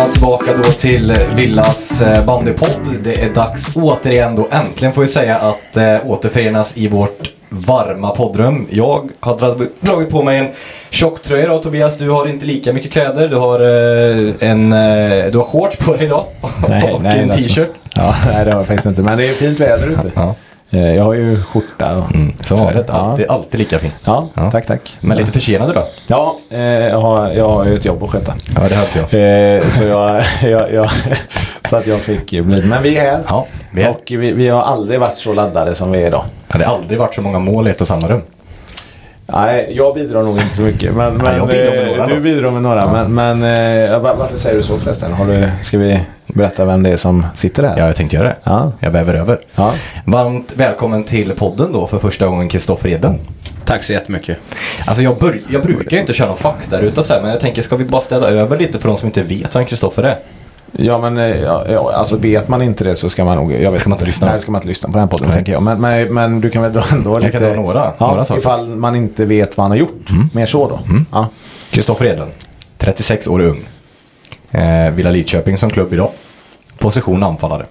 Välkomna tillbaka då till Villas eh, bandypodd. Det är dags återigen då äntligen får vi säga att äh, återförenas i vårt varma poddrum. Jag har dragit på mig en tjocktröja då Tobias. Du har inte lika mycket kläder. Du har äh, en äh, du har shorts på dig idag. Nej, och nej, en t-shirt. Ja, nej, det har jag faktiskt inte. Men det är fint väder ute. Ja. Eh, Jag har ju skjorta. Mm, som vanligt. Ja. Alltid, alltid lika fin. Ja, Ja. tack tack. Men lite försenad idag. Ja, eh, jag har, jag har ju ett jobb att sköta. Ja, det hörde jag. Eh, så, jag, jag, jag, så att jag fick bli. Men vi är här. Ja, vi är. Och vi, vi har aldrig varit så laddade som vi är idag. Det hade aldrig varit så många mål i ett och samma rum. Nej, jag bidrar nog inte så mycket. Men, men, jag bidrar med några Du då. bidrar med några. Men, men var- varför säger du så förresten? Har du, ska vi berätta vem det är som sitter där? Ja, jag tänkte göra det. Ja. Jag väver över. Ja. Varmt välkommen till podden då för första gången Kristoffer Eden. Tack så jättemycket. Alltså jag, bör, jag brukar ju inte köra någon faktaruta så här, men jag tänker ska vi bara ställa över lite för de som inte vet vem Kristoffer är? Ja men eh, ja, ja, alltså vet man inte det så ska man nog... Jag vet Ska man inte lyssna? Nej, ska man inte lyssna på den här podden Nej. tänker jag. Men, men, men du kan väl dra ändå Jag lite... kan dra några- ja, några saker. Ifall man inte vet vad han har gjort. Mer så då. Ja. Kristoffer Eden, 36 år ung. Eh, Villa Lidköping som klubb idag. Position anfallare.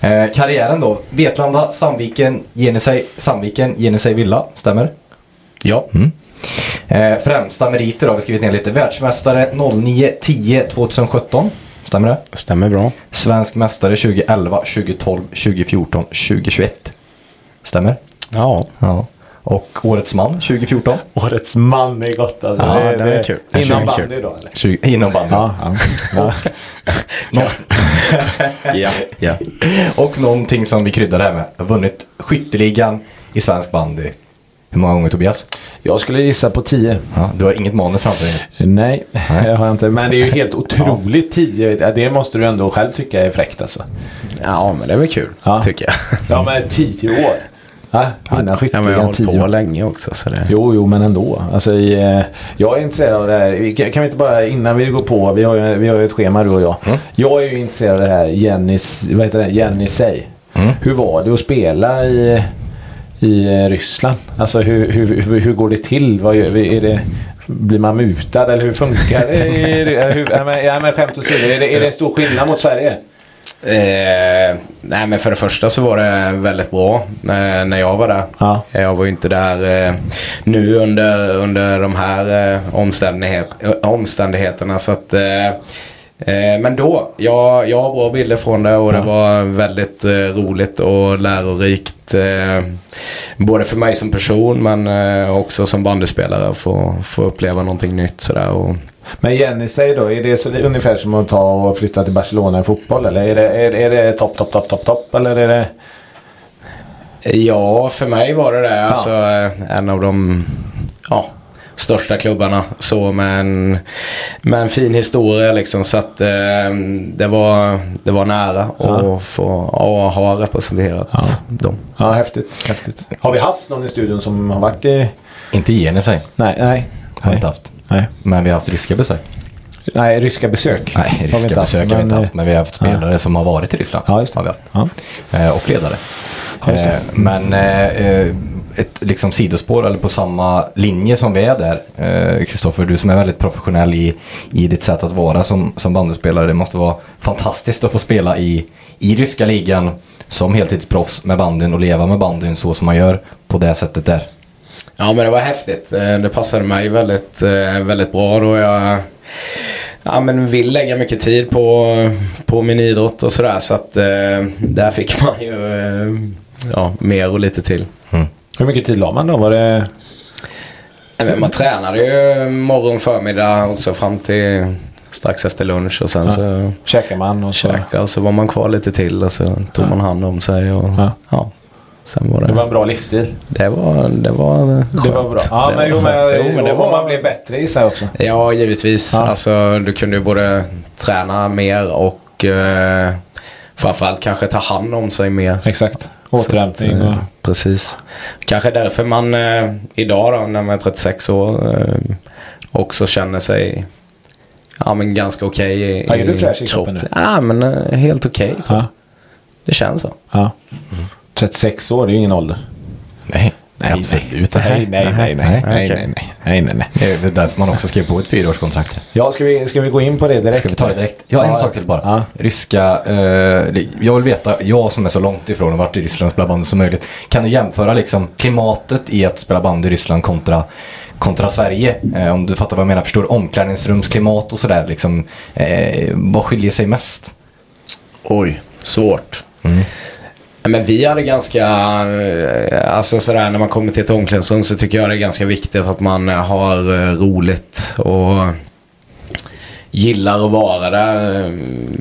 Eh, karriären då, Vetlanda, Sandviken, Genesej, Sandviken, Genesej Villa, stämmer? Ja. Eh, främsta meriter har vi skrivit ner lite. Världsmästare 09, 10, 2017, stämmer det? Stämmer bra. Svensk mästare 2011, 2012, 2014, 2021. Stämmer? Ja. Ja. Och Årets man 2014. Årets man är gott alltså. Ja, det. Det är Inom kul. bandy då eller? 20, inom bandy. Ja, ja. ja. Ja. ja. och någonting som vi kryddar det här med. Har vunnit skytteligan i svensk bandy. Hur många gånger Tobias? Jag skulle gissa på 10. Ja, du har inget manus framför dig. Nej, jag har inte. Men det är ju helt otroligt 10. Det måste du ändå själv tycka är fräckt alltså. ja, men det är väl kul. Ja. Tycker jag. Ja men 10 år. Men jag har skytteligan hållit 10 på år. länge också. Så det... Jo, jo, men ändå. Alltså, eh, jag är intresserad av det här. Kan, kan vi inte bara, innan vi går på, vi har ju, vi har ju ett schema du och jag. Mm. Jag är ju intresserad av det här Jennys, vad heter det, Jenny Say. Mm. Hur var det att spela i, i eh, Ryssland? Alltså hur, hur, hur, hur går det till? Vad gör, är det, blir man mutad eller hur funkar det? Hur, ja, men, ja, men skämt åsido, är det, är det en stor skillnad mot Sverige? Eh, nej, men för det första så var det väldigt bra när, när jag var där. Ja. Jag var ju inte där eh, nu under, under de här eh, omständighet, eh, omständigheterna. Så att, eh, eh, men då, jag, jag har bra bilder från det och det var väldigt eh, roligt och lärorikt. Eh, både för mig som person men eh, också som bandyspelare att få, få uppleva någonting nytt. Sådär, och, Men Jenny Say då, är det så, ungefär som att ta och flytta till Barcelona i fotboll? Eller är det, är, är det topp, topp, topp, topp, topp? Eller är det... Ja, för mig var det det. Alltså, eh, en av de ja, största klubbarna. Så med en, med en fin historia liksom. Så att eh, det, var, det var nära Ja. att få ja, ha representerat Ja. dem. Ja, häftigt, häftigt. Har vi haft någon i studion som har varit i... Inte i sig. Nej, nej. Har vi inte haft. Nej. Men vi har haft ryska besök. Nej, ryska besök. Nej, Har vi ryska inte haft, besök har vi inte men, haft. Men vi har haft spelare som har varit i Ryssland. Ja, just det. Har vi haft. Ja. Eh, och ledare. Ja, just det. Eh, men eh, eh, ett liksom sidospår eller på samma linje som vi är där. eh, Kristoffer, du som är väldigt professionell i, i ditt sätt att vara som, som bandyspelare. Det måste vara fantastiskt att få spela i, i ryska ligan som heltidsproffs med bandyn och leva med bandyn så som man gör på det sättet där. Ja men det var häftigt. Eh, Det passade mig väldigt, eh, väldigt bra då jag ja, men vill lägga mycket tid på, på min idrott och sådär. Så att eh, där fick man ju eh, ja, mer och lite till. Hur mycket tid la man då? Var det... Nej, man tränade ju morgon, förmiddag och så fram till strax efter lunch och sen så Käkar man och så... käkade och så var man kvar lite till och så tog man hand om sig. Och, Ja. ja. var det, Det var en bra livsstil. det var, det var Det var bra. Ja, Det men, jo, men, skönt. Jo, men det var, man blev bättre gissar jag också. Ja, givetvis. Ja. Alltså, du kunde ju både träna mer och eh, framförallt kanske ta hand om sig mer. Exakt. Så Återhämtning att, och... eh, Precis. Kanske därför man eh, idag då, när man är 36 år, eh, också känner sig ja, men ganska okej i, Ja, är du fräsch i kroppen. kroppen Ja, men eh, helt okej. jag. Ja. Det känns så. ja. 36 år, det är ju ingen ålder. Nej, Nej, absolut nej, nej, nej, nej, nej, nej, nej. nej, nej, nej. Det är därför man också skrev på ett fyraårskontrakt. Ja, ska vi, ska vi gå in på det direkt? Ska vi ta det direkt? Ja, en Ja. sak till bara. Ja. Ryska, eh, jag vill veta, jag som är så långt ifrån och varit i Ryssland och spelat bandy som möjligt. Kan du jämföra liksom klimatet i att spela bandy i Ryssland kontra, kontra Sverige? Eh, om du fattar vad jag menar, förstår omklädningsrumsklimat och sådär liksom. Eh, vad skiljer sig mest? Oj, svårt. Ja, men vi hade ganska, eh, alltså sådär när man kommer till ett omklädningsrum så tycker jag det är ganska viktigt att man har eh, roligt och gillar att vara där. eh,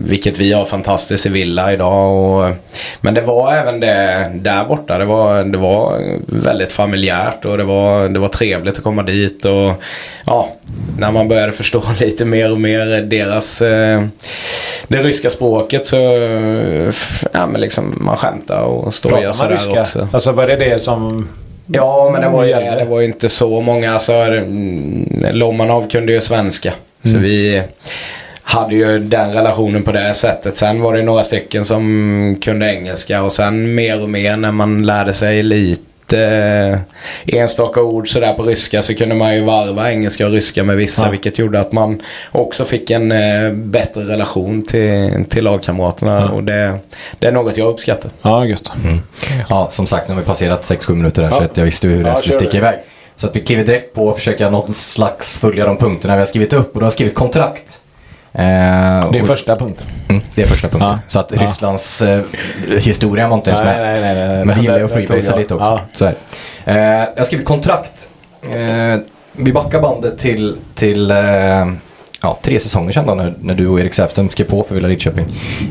Vilket vi har fantastiskt i Villa idag. Och, men det var även det där borta. Det var, det var väldigt familjärt och det var, det var trevligt att komma dit. Och ja, när man började förstå lite mer och mer deras eh, det ryska språket så eh, ja, men liksom, man skämtar och stojar sådär ryska? också. Alltså var det det som... Ja, men det var, ju, det var ju inte så många. Alltså, mm, Lomanov kunde ju svenska. Så Mm. vi hade ju den relationen på det sättet. Sen var det några stycken som kunde engelska och sen mer och mer när man lärde sig lite enstaka ord sådär på ryska så kunde man ju varva engelska och ryska med vissa Ja. vilket gjorde att man också fick en eh, bättre relation till, till lagkamraterna Ja. och det, det är något jag uppskattar. Ja, just det. Ja, som sagt, nu har vi passerat 6-7 minuter här Ja. så att jag visste hur det Ja, skulle sticka iväg. Så att vi kliver direkt på och försöka någon slags följa de punkterna vi har skrivit upp och du har skrivit kontrakt. Eh, Det är och- första punkten. Mm, det är första punkten. Ja. Så att Ja. Rysslands eh, historia var inte ens med. nej, nej, nej. Men det gillar jag att freebasea lite också. Ja. Så är det. Eh, jag har skrivit kontrakt. Eh, vi backar bandet till, till eh, ja, tre säsonger sedan då, när, när du och Erik Säfström skrev på för Villa Lidköping.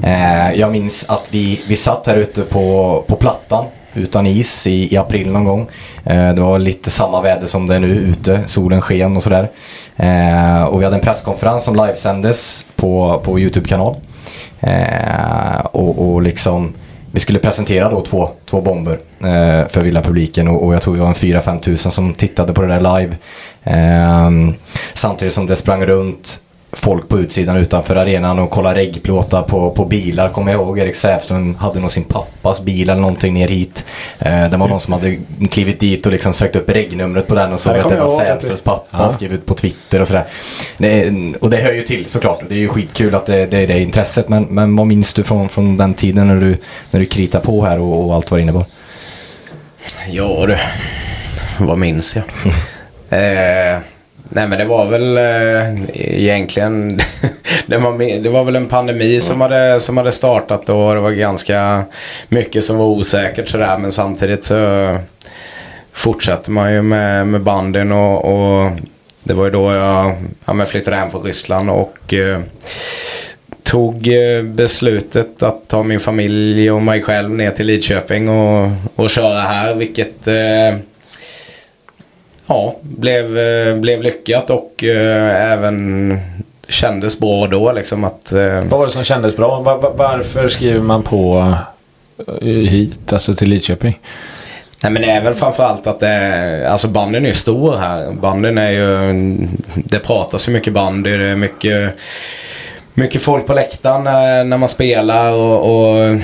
Eh, jag minns att vi, vi satt här ute på, på plattan utan is i, i april någon gång. Eh, det var lite samma väder som det är nu ute. Solen sken och sådär. Eh, och vi hade en presskonferens som livesändes på, på YouTube-kanal. Eh, och, och liksom vi skulle presentera då två, två bomber eh, för villapubliken. och, och jag tror vi var en 4-5 tusen som tittade på det där live. Eh, samtidigt som det sprang runt folk på utsidan utanför arenan och kollade reggplåtar på, på bilar. Kommer jag ihåg Erik Säfström hade nog sin pappas bil eller någonting ner hit. Eh, det var någon som hade klivit dit och liksom sökt upp regnumret på den och såg Ja, att det var. Säfströms pappa. Ja. Skrev ut på Twitter och sådär. Det, och det hör ju till såklart. Det är ju skitkul att det, det är det intresset. Men, men vad minns du från, från den tiden när du, när du kritar på här och, och allt vad det innebar? Ja du, vad minns jag? eh, nej men det var väl eh, egentligen, det, var, det var väl en pandemi som hade, som hade startat då och det var ganska mycket som var osäkert sådär men samtidigt så fortsatte man ju med, med banden och, och det var ju då jag ja, flyttade hem från Ryssland och eh, tog eh, beslutet att ta min familj och mig själv ner till Lidköping och, och köra här vilket eh, ja, blev, eh, blev lyckat och eh, även kändes bra då liksom att eh, Vad var det som kändes bra? Va- va- varför skriver man på eh, hit, alltså till Lidköping? Nej men det är väl framförallt att det, alltså banden är ju stor här. Banden är ju, det pratas ju mycket bandy. Det är mycket, mycket folk på läktaren när, när man spelar och, och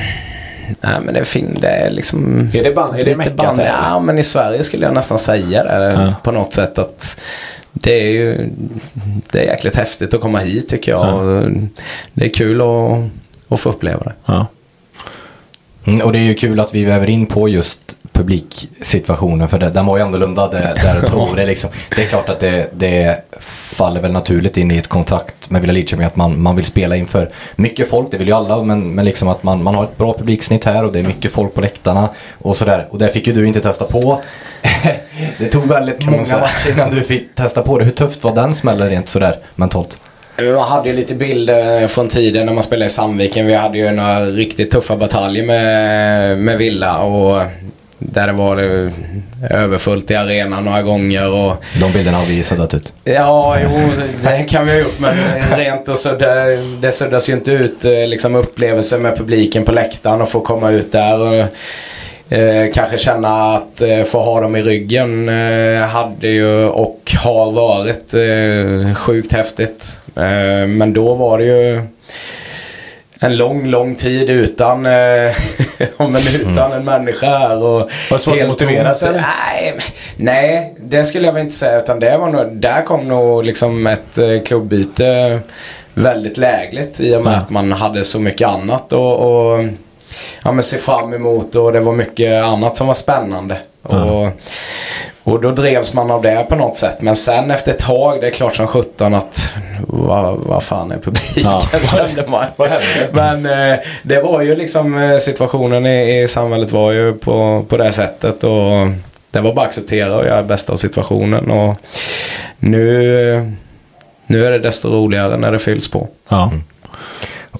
Nej men det är fin, det är liksom Är det ban- är det lite meckat band? Ja men i Sverige skulle jag nästan säga det Ja. på något sätt att det är ju Det är jäkligt häftigt att komma hit tycker jag. Ja. Och Det är kul att, att få uppleva det. Ja. Mm, och det är ju kul att vi väver in på just publiksituationen för det, den var ju annorlunda där, det liksom. Det är klart att det, det faller väl naturligt in i ett kontrakt med Villa Lidköping att man, man vill spela inför mycket folk, det vill ju alla, men, men liksom att man, man har ett bra publiksnitt här och det är mycket folk på läktarna och sådär. Och det fick ju du inte testa på. det tog väldigt många matcher innan du fick testa på det. Hur tufft var den smällen rent sådär mentalt? Jag hade ju lite bilder från tiden när man spelade i Sandviken. Vi hade ju några riktigt tuffa bataljer med, med Villa och där det var det överfullt i arenan några gånger. Och, De bilderna har vi suddat ut. ja, jo, det kan vi ha gjort men rent och det, det suddas ju inte ut eh, liksom upplevelser med publiken på läktaren och få komma ut där. Och, Eh, kanske känna att eh, få ha dem i ryggen eh, hade ju och har varit eh, sjukt häftigt. Eh, men då var det ju en lång, lång tid utan, eh, men utan en människa här. Och Var det svårt att motivera sig? Nej, nej, det skulle jag väl inte säga. Utan det var nog, där kom nog liksom ett eh, klubbyte väldigt lägligt i och med Ja. att man hade så mycket annat och, och ja, men se fram emot och det var mycket annat som var spännande. Och, och då drevs man av det på något sätt. Men sen efter ett tag, det är klart som sjutton att vad, vad fan är publiken? Ja. kände man. Men eh, det var ju liksom eh, situationen i, i samhället var ju på, på det sättet. Och det var bara att acceptera och göra det bästa av situationen. Och nu, nu är det desto roligare när det fylls på. Ja.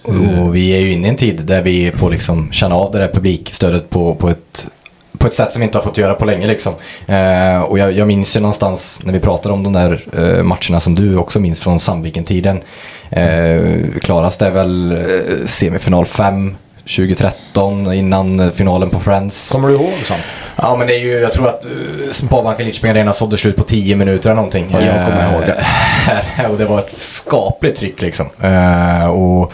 Och vi är ju inne i en tid där vi får liksom känna av det där publikstödet på, på ett på ett sätt som vi inte har fått göra på länge liksom. Eh, och jag, jag minns ju någonstans när vi pratade om de där eh, matcherna som du också minns från Sandviken-tiden. Eh, klarast är väl eh, semifinal 5 2013 innan finalen på Friends. Kommer du ihåg sånt? Ja men det är ju, jag tror att uh, Sparbanken Lidköping Arena sålde slut på 10 minuter eller någonting. Ja, jag kommer ihåg det. Eh, och det var ett skapligt tryck liksom. Eh, och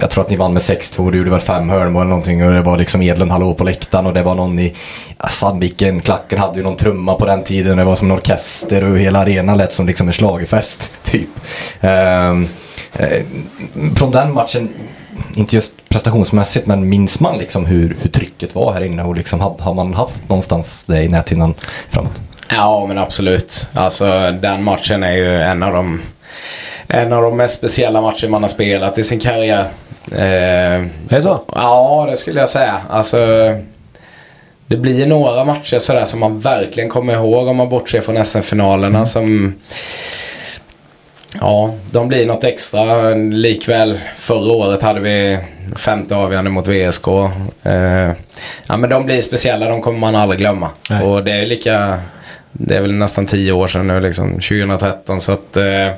jag tror att ni vann med 6-2, du gjorde väl fem hörnmål eller någonting. Och det var liksom Edlund hallå på läktaren och det var någon i ja, Sandviken, klacken hade ju någon trumma på den tiden. Det var som en orkester och hela arenan lät som liksom en schlagerfest typ. Eh, från den matchen, inte just prestationsmässigt, men minns man liksom hur, hur trycket var här inne och liksom har, har man haft någonstans det i näthinnan framåt? Ja, men absolut. Alltså den matchen är ju en av de, en av de mest speciella matcher man har spelat i sin karriär. Eh, Är det så? Ja, det skulle jag säga. Alltså, det blir några matcher sådär som man verkligen kommer ihåg om man bortser från SM-finalerna som Ja, de blir något extra. Likväl förra året hade vi femte avgörande mot VSK. Eh, ja, men de blir speciella, de kommer man aldrig glömma. Nej. Och det är lika, det är väl nästan tio år sedan nu liksom, 2013. Så att, eh,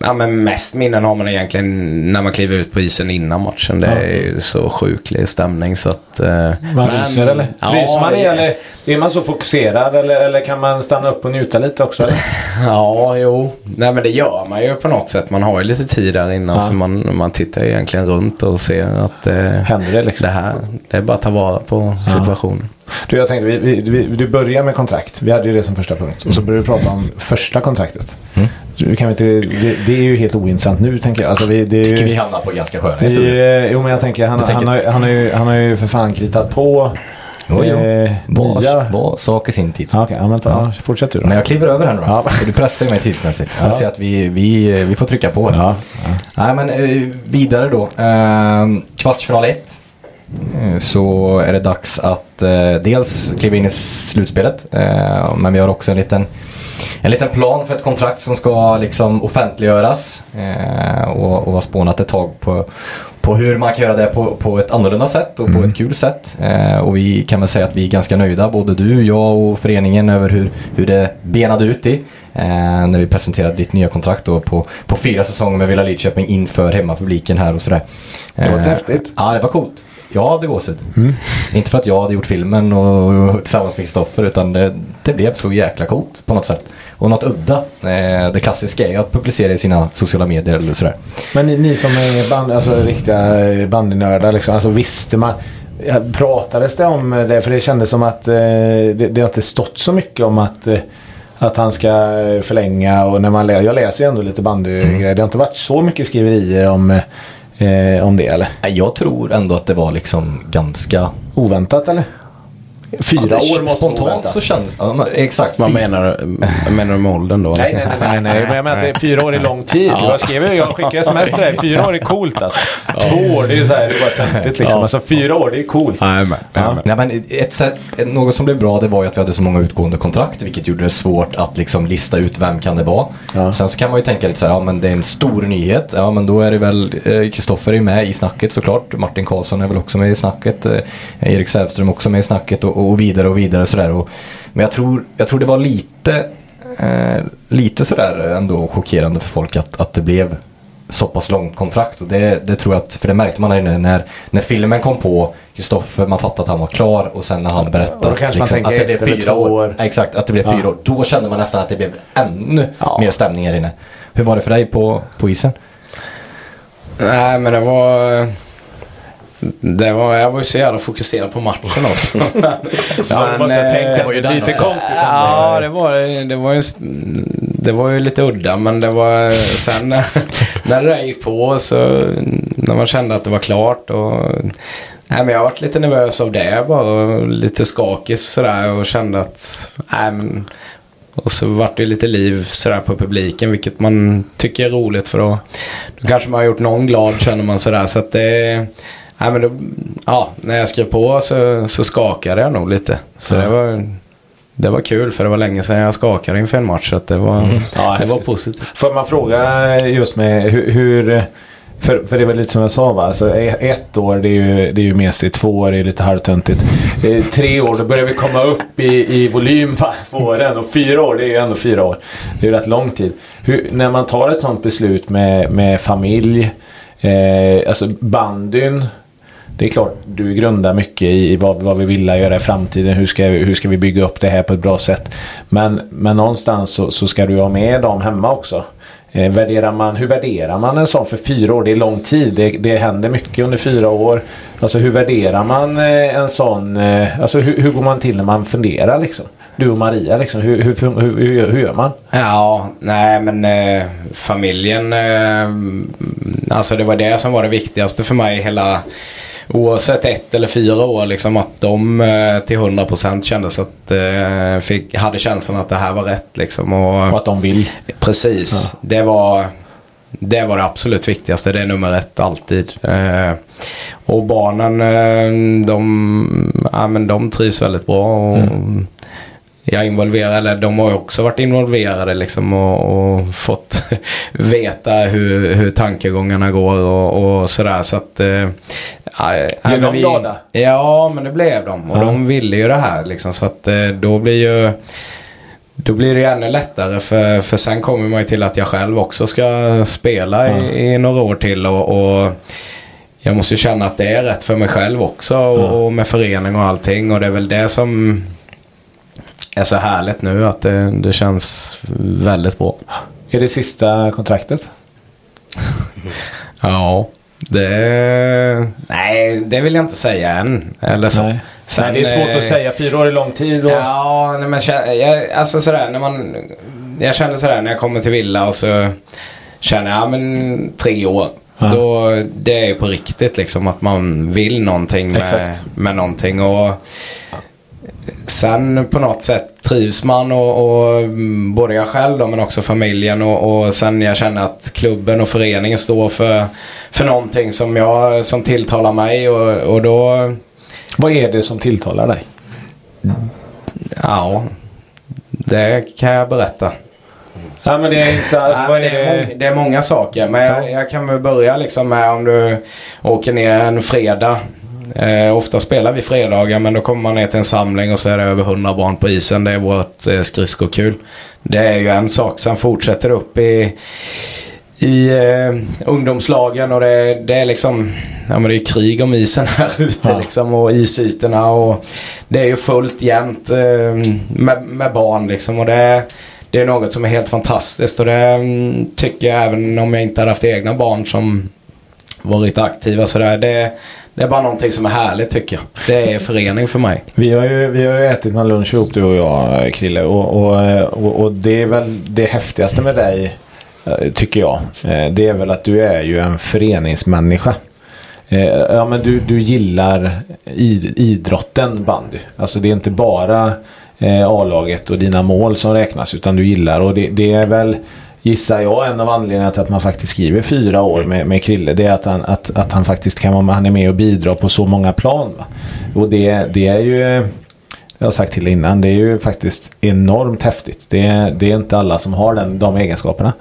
ja men mest minnen har man egentligen när man kliver ut på isen innan matchen. Det är ju så sjuklig stämning så att... eh, Man men- ryser eller? Ja, ryser man det- eller är man så fokuserad eller, eller kan man stanna upp och njuta lite också? Eller? Ja, jo. Nej men det gör man ju på något sätt. Man har ju lite tid där innan Ja. så man, man tittar egentligen runt och ser att eh, Händer det liksom? det här, det är bara att ta vara på situationen. Du, jag tänkte, vi, vi, vi, du börjar med kontrakt. Vi hade ju det som första punkt. Och så började du prata om första kontraktet. Mm. Du, kan vi inte, det, det är ju helt ointressant nu tänker jag. Alltså, vi, det Tycker vi ju, hamnar på ganska sköna vi, historier. eh, jo men jag tänker, han, tänker- han, har, han, har ju, han har ju för fan kritat på Jo, jo. eh, Var, nya... var sak i sin tid. Ja, Okej, ja, men ta, ja. fortsätt du då. Men jag kliver över här nu. Ja. Du pressar ju mig tidsmässigt. Jag Ja. ser att vi, vi, vi får trycka på. Ja, ja. Nej men eh, vidare då. Eh, kvartsfinal 1. Eh, så är det dags att eh, dels kliva in i slutspelet. Eh, men vi har också en liten, en liten plan för ett kontrakt som ska liksom offentliggöras. Eh, och, och har spånat ett tag på, på hur man kan göra det på, på ett annorlunda sätt och på ett kul sätt. Eh, och vi kan väl säga att vi är ganska nöjda, både du, jag och föreningen över hur, hur det benade ut i. Eh, när vi presenterade ditt nya kontrakt då på, på fyra säsonger med Villa Lidköping inför hemmapubliken här och sådär. Det var Eh, häftigt. Ja, det var coolt. Jag hade gåshud. Inte för att jag hade gjort filmen och, och tillsammans med Kristoffer utan det, det blev så jäkla coolt på något sätt. Och något udda. Eh, det klassiska är ju att publicera i sina sociala medier eller sådär. Men ni, ni som är band, alltså, riktiga bandynördar, liksom, alltså, visste man... Pratades det om det? För det kändes som att eh, det, det har inte stått så mycket om att, eh, att han ska förlänga. Och när man lä- jag läser ju ändå lite bandygrejer. Det har inte varit så mycket skriverier om, eh, om det eller? Jag tror ändå att det var liksom ganska... Oväntat eller? Fyra Ja, det- år måste Spontant så känns ja, men Exakt. Vad menar menar du med åldern då? Nej, nej, nej, nej, nej. Men jag menar att det är fyra år är lång tid. Ja. Jag skrev ju, jag skickade sms till dig. Fyra år är coolt alltså. Två år, det är ju så här, det är bara töntigt liksom. Ja. Alltså fyra år, det är coolt. Nej, men, Ja. Nej, men ett sätt, något som blev bra det var ju att vi hade så många utgående kontrakt vilket gjorde det svårt att liksom lista ut vem kan det vara. Ja. Sen så kan man ju tänka lite så här, ja men det är en stor nyhet. Ja men då är det väl, eh, Kristoffer är med i snacket såklart. Martin Karlsson är väl också med i snacket. Eh, Erik Sävström också med i snacket och, och vidare och vidare sådär. Och, men jag tror, jag tror det var lite, eh, lite sådär ändå chockerande för folk att, att det blev så pass långt kontrakt. Och det, det tror jag att, för det märkte man inne när, när filmen kom på Kristoffer, man fattade att han var klar och sen när han berättade Och man tänker att det blev fyra år. år. Exakt, att det blev Ja. fyra år. Då kände man nästan att det blev ännu Ja. mer stämning här inne. Hur var det för dig på, på isen? Nej, men det var... Det var, jag var ju så jävla fokuserad på matchen också. men, Ja, du måste tänkt eh, det var ju lite också. konstigt. Ja, det var, det, var ju, det var ju lite udda men det var sen när, när det gick på så när man kände att det var klart och nej, men jag varit lite nervös av det bara och lite skakig sådär och kände att nej, men, och så vart det lite liv sådär på publiken vilket man tycker är roligt för då, då kanske man har gjort någon glad känner man sådär så att det Nej, men då, ja, när jag skrev på så, så skakade jag nog lite. Så Ja. det var det var kul för det var länge sedan jag skakade inför en match. Så att det var, Ja, det var positivt. Får man fråga just med hur, hur för, för det var lite som jag sa va, alltså, ett år det är ju, det är ju mesigt, två år är lite halvtöntigt. Eh, Tre år då börjar vi komma upp i, i volym va, på åren och fyra år det är ju ändå fyra år. Det är ju rätt lång tid. Hur, när man tar ett sånt beslut med, med familj, eh, alltså bandyn. Det är klart, du grundar mycket i, vad, vad vi vill göra i framtiden. Hur ska, hur ska vi bygga upp det här på ett bra sätt? Men, men någonstans så, så ska du ha med dem hemma också. Eh, värderar man, hur värderar man en sån för fyra år? Det är lång tid. Det, det händer mycket under fyra år. Alltså hur värderar man eh, en sån... Eh, alltså hur, hur går man till när man funderar liksom? Du och Maria liksom. Hur, hur, hur, hur, hur, hur gör man? Ja, nej men eh, familjen. Eh, alltså det var det som var det viktigaste för mig hela Oavsett ett eller fyra år liksom att de eh, till 100% kändes att eh, fick, hade känslan att det här var rätt liksom. Och, Och att de vill. Precis. Det, var, det var det absolut viktigaste. Det är nummer ett alltid. Eh, och barnen eh, de, ja, men de trivs väldigt bra. Och Jag är involverad, eller de har ju också varit involverade liksom och, och fått veta hur, hur tankegångarna går och, och sådär. Så att, ja, ja, men de glada? Ja, men det blev de. Och Ja. de ville ju det här liksom. Så att eh, då blir ju då blir det ännu lättare för, för sen kommer man ju till att jag själv också ska spela i, i några år till och, och jag måste ju känna att det är rätt för mig själv också och, och med förening och allting och det är väl det som är så härligt nu att det, det känns väldigt bra. Är det sista kontraktet? Ja, det... Nej, det vill jag inte säga än. Eller så. Nej. Sen, Nej, det är svårt eh, att säga. Fyra år är lång tid. Och... Ja, nej, men jag, alltså sådär när man... Jag känner sådär när jag kommer till Villa och så känner jag, ja men tre år. Ja. Då, det är på riktigt liksom att man vill någonting med, Exakt. med någonting. Och sen på något sätt trivs man och, och mm, både jag själv då, men också familjen och, och sen jag känner att klubben och föreningen står för, för någonting som, jag, som tilltalar mig och, och då Vad är det som tilltalar dig? Ja, det kan jag berätta. Ja, men det är så, alltså, är det, är många, det är många saker. Men jag, Ja. jag kan väl börja liksom med om du åker ner en fredag. Eh, ofta spelar vi fredagar men då kommer man ner till en samling och så är det över 100 barn på isen. Det är vårt eh, skridskokul. Det är ju en sak. Sen fortsätter upp i, i eh, ungdomslagen och det, det är liksom ja, men det är krig om isen här ute Ja. liksom och isytorna och det är ju fullt jämt eh, med, med barn liksom och det är, det är något som är helt fantastiskt och det mm, tycker jag även om jag inte hade haft egna barn som varit aktiva sådär. Det, det är bara någonting som är härligt tycker jag. Det är förening för mig. Vi har ju, vi har ju ätit någon lunch ihop du och jag Krille och, och, och, och det är väl det häftigaste med dig eh, tycker jag. Eh, det är väl att du är ju en föreningsmänniska. Eh, ja men du, du gillar idrotten bandy. Alltså det är inte bara A-laget och dina mål som räknas utan du gillar och det, det är väl gissar jag en av anledningarna till att man faktiskt skriver fyra år med, med Krille. Det är att han, att, att han faktiskt kan vara han är med och bidra på så många plan. Va? Och det, det är ju jag har sagt till innan, det är ju faktiskt enormt häftigt. Det är, det är inte alla som har den, de egenskaperna.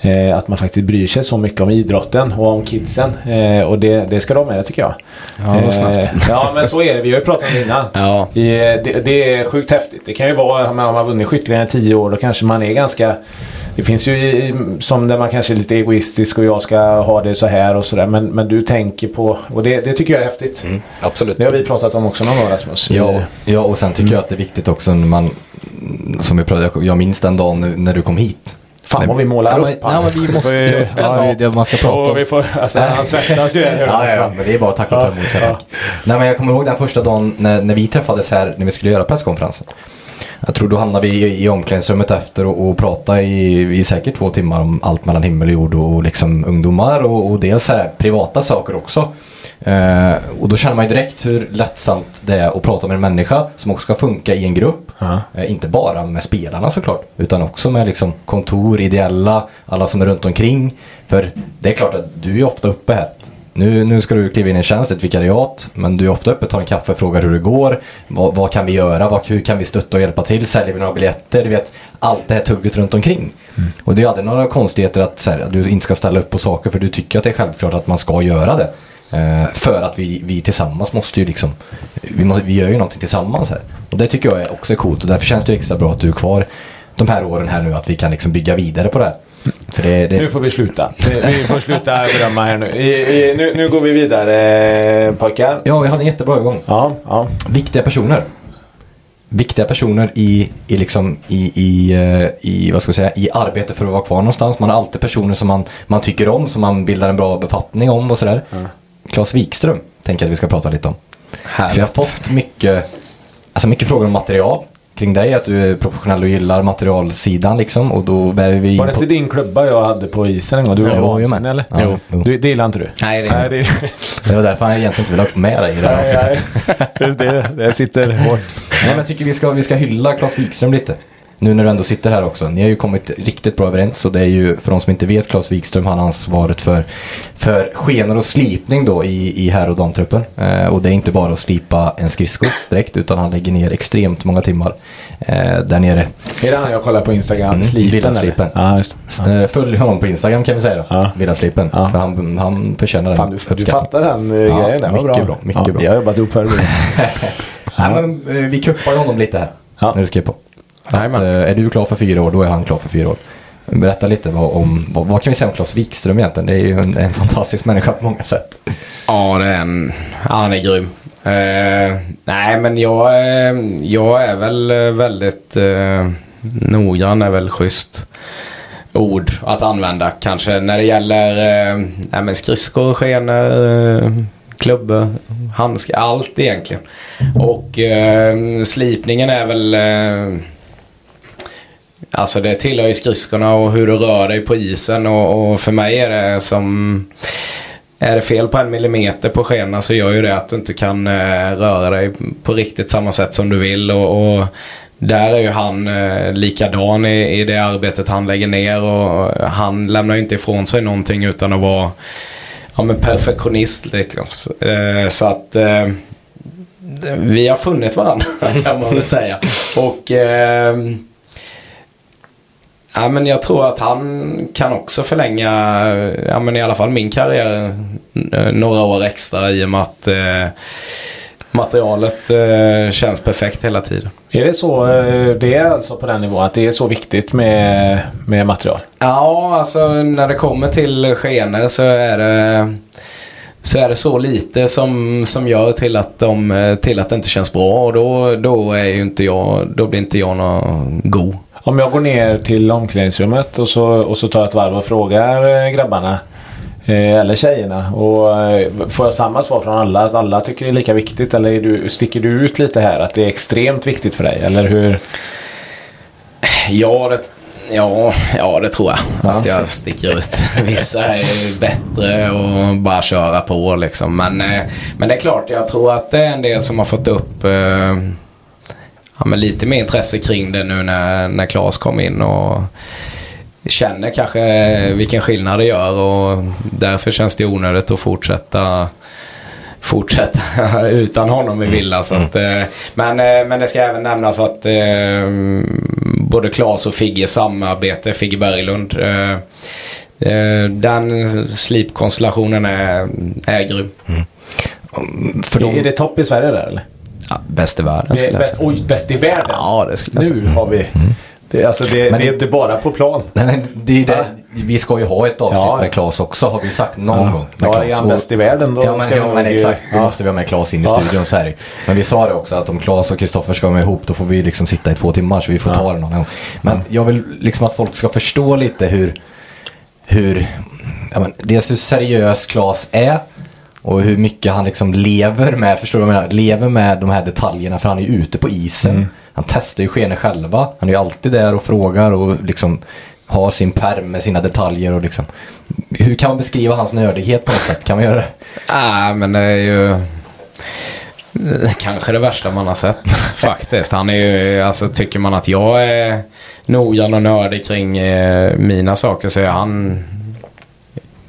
Eh, att man faktiskt bryr sig så mycket om idrotten och om kidsen. Eh, och det, det ska de med tycker jag. Ja, vad snabbt. ja men så är det, vi har ju pratat om innan. Ja. Eh, det, det är sjukt häftigt. Det kan ju vara, om man har vunnit skytteligan i tio år då kanske man är ganska det finns ju som där man kanske är lite egoistisk och jag ska ha det så här och sådär. Men, men du tänker på, och det, det tycker jag är häftigt. Absolut. Det har vi pratat om också någon gång Rasmus. Ja, ja, och sen tycker jag att det är viktigt också när man, som vi pratade, jag minns den dagen när- du kom hit. Fan vad vi målar Ja, men, upp nej, men vi måste Får ju ja, det är det man ska prata om. Vi får, alltså, han svettas ju. Ja, ja, men det är bara att tacka och ta emot. Ja. Nej, men jag kommer ihåg den första dagen när, när vi träffades här när vi skulle göra presskonferensen. Jag tror då hamnade vi i, i omklädningsrummet efter och, och pratade i, i säkert två timmar om allt mellan himmel och jord och liksom ungdomar och, och dels här privata saker också. Eh, och då känner man ju direkt hur lättsamt det är att prata med en människa som också ska funka i en grupp. Ja. Eh, inte bara med spelarna såklart, utan också med liksom kontor, ideella, alla som är runt omkring. För det är klart att du är ofta uppe här. Nu, nu ska du kliva in i en tjänst, ett vikariat, men du är ofta uppe, tar en kaffe, frågar hur det går. Vad, vad kan vi göra? Vad, hur kan vi stötta och hjälpa till? Säljer vi några biljetter? Du vet, allt det här tugget runt omkring. Och det är aldrig några konstigheter att, här, att du inte ska ställa upp på saker för du tycker att det är självklart att man ska göra det. Eh, för att vi, vi tillsammans måste ju liksom, vi, må, vi gör ju någonting tillsammans här. Och det tycker jag är också är coolt och därför känns det extra bra att du är kvar de här åren här nu, att vi kan liksom bygga vidare på det här. Det, det, Nu får vi sluta. Vi, får sluta berömma här nu. I, i, nu. Nu går vi vidare pojkar. Ja, vi hade en jättebra övergång. Ja, ja. Viktiga personer. Viktiga personer i, i, liksom, i, i, eh, i, vad ska vi säga, i arbete för att vara kvar någonstans. Man har alltid personer som man, man tycker om, som man bildar en bra befattning om och sådär. Claes Wikström tänker jag att vi ska prata lite om. För jag har fått mycket, alltså mycket frågor om material kring dig. Att du är professionell och gillar materialsidan liksom. Och då väver vi in Var det på... inte din klubba jag hade på isen en gång? Du var Jo, vansinnig med. eller? Ja, Jo. jo. Du, det gillar inte du? Nej, det Nej, det, Det var därför jag egentligen inte ville ha med dig i det här nej, nej. det, det sitter hårt. Nej, men jag tycker vi ska, vi ska hylla Claes Wikström lite. Nu när du ändå sitter här också. Ni har ju kommit riktigt bra överens och det är ju för de som inte vet Claes Wikström han har ansvaret för, för skenor och slipning då i, i herr och damtruppen. Eh, och det är inte bara att slipa en skridsko direkt utan han lägger ner extremt många timmar eh, där nere. Är det han jag kollar på Instagram? Mm, Slipen eller? Ja, det. Eh, följ honom på Instagram kan vi säga då. Ja. Villaslipen. Ja. För han, han förtjänar den Fan, du, du fattar den uh, Ja, grejen där. Vad mycket bra. bra, mycket ja, bra. Vi har jobbat ihop förr. Nej, men, eh, vi kuppar honom lite här. Ja. När du skrev på. Att, eh, är du klar för fyra år, då är han klar för fyra år. Berätta lite vad, om, vad, vad kan vi säga om Claes Wikström egentligen? Det är ju en, en fantastisk människa på många sätt. Ja, det är en, ja, han är grym. Eh, nej, men jag, eh, jag är väl eh, väldigt eh, noggrann, är väl schysst ord att använda kanske när det gäller eh, nej, men skridskor, skenor, eh, klubbor, handskar, allt egentligen. Och eh, slipningen är väl eh, Alltså det tillhör ju skridskorna och hur du rör dig på isen och, och för mig är det som är det fel på en millimeter på skenan så gör ju det att du inte kan eh, röra dig på riktigt samma sätt som du vill. Och, och där är ju han eh, likadan i, i det arbetet han lägger ner och han lämnar ju inte ifrån sig någonting utan att vara ja, men perfektionist. Liksom. Så, eh, så att eh, vi har funnit varandra kan man väl säga. Och eh, Ja, men jag tror att han kan också förlänga ja, men i alla fall min karriär eh, några år extra i och med att eh, materialet eh, känns perfekt hela tiden. Är det så? eh, Det är alltså på den nivån att det är så viktigt med, med material? Ja, alltså när det kommer till skenor så är det så är det så lite som, som gör till att, de, till att det inte känns bra och då, då, är ju inte jag, då blir inte jag någon god. Om jag går ner till omklädningsrummet och så, och så tar jag ett varv och frågar eh, grabbarna eh, eller tjejerna. Och eh, får jag samma svar från alla? Att alla tycker det är lika viktigt? Eller är du, sticker du ut lite här? Att det är extremt viktigt för dig? Eller hur? Ja, det, ja, ja, det tror jag. Ja. Att jag sticker ut. Vissa är bättre och bara köra på liksom. Men, men det är klart, jag tror att det är en del som har fått upp eh, ja, men lite mer intresse kring det nu när, när Claes kom in. och känner kanske vilken skillnad det gör och därför känns det onödigt att fortsätta fortsätta utan honom i Villa. Så att, eh, men, eh, men det ska även nämnas att eh, både Claes och Figge samarbete, Figge Berglund. Eh, eh, den slipkonstellationen är, är grym. För Är de, det topp i Sverige där eller? Ja, bäst i världen Det är jag bäst, säga. oj, bäst i världen? Ja, det skulle jag säga. Nu har vi... Det, alltså det, Men- det är inte bara på plan. Nej, men det är det. Vi ska ju ha ett avsnitt Ja. med Claes också har vi sagt någon gång. Med Ja, Claes. är han bäst i världen då? Ja men, ja, men exakt. Då Ja. måste vi ha med Claes in i Ja. studion så här. Men vi sa det också att om Claes och Kristoffer ska vara ihop då får vi liksom sitta i två timmar så vi får ta det någon gång. Men jag vill liksom att folk ska förstå lite hur, hur ja, men, dels hur seriös Claes är och hur mycket han liksom lever med, förstår du vad jag menar? Lever med de här detaljerna för han är ju ute på isen. Mm. Han testar ju skenet själva. Han är ju alltid där och frågar och liksom har sin perm med sina detaljer och liksom. Hur kan man beskriva hans nördighet på något sätt? Kan man göra det? Nej, men det är ju kanske det värsta man har sett faktiskt. Han är ju, alltså tycker man att jag är noggrann och nördig kring eh, mina saker så är han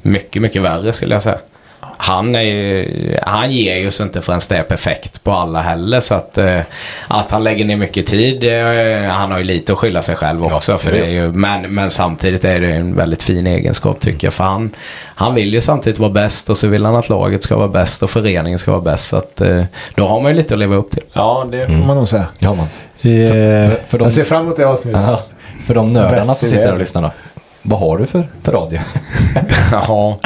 mycket, mycket värre skulle jag säga. Han, är ju, han ger ju sig inte förrän det är perfekt på alla heller. Så att, eh, att han lägger ner mycket tid, eh, han har ju lite att skylla sig själv också. för det är ju, men, men samtidigt är det en väldigt fin egenskap tycker jag. För han, han vill ju samtidigt vara bäst och så vill han att laget ska vara bäst och föreningen ska vara bäst. Så att, eh, då har man ju lite att leva upp till. Ja, det får man nog säga. Ja man. I, för- för de- Jag ser fram emot det avsnittet. Ja, för de nördarna som sitter där och lyssnar då. Vad har du för, för radio? Ja.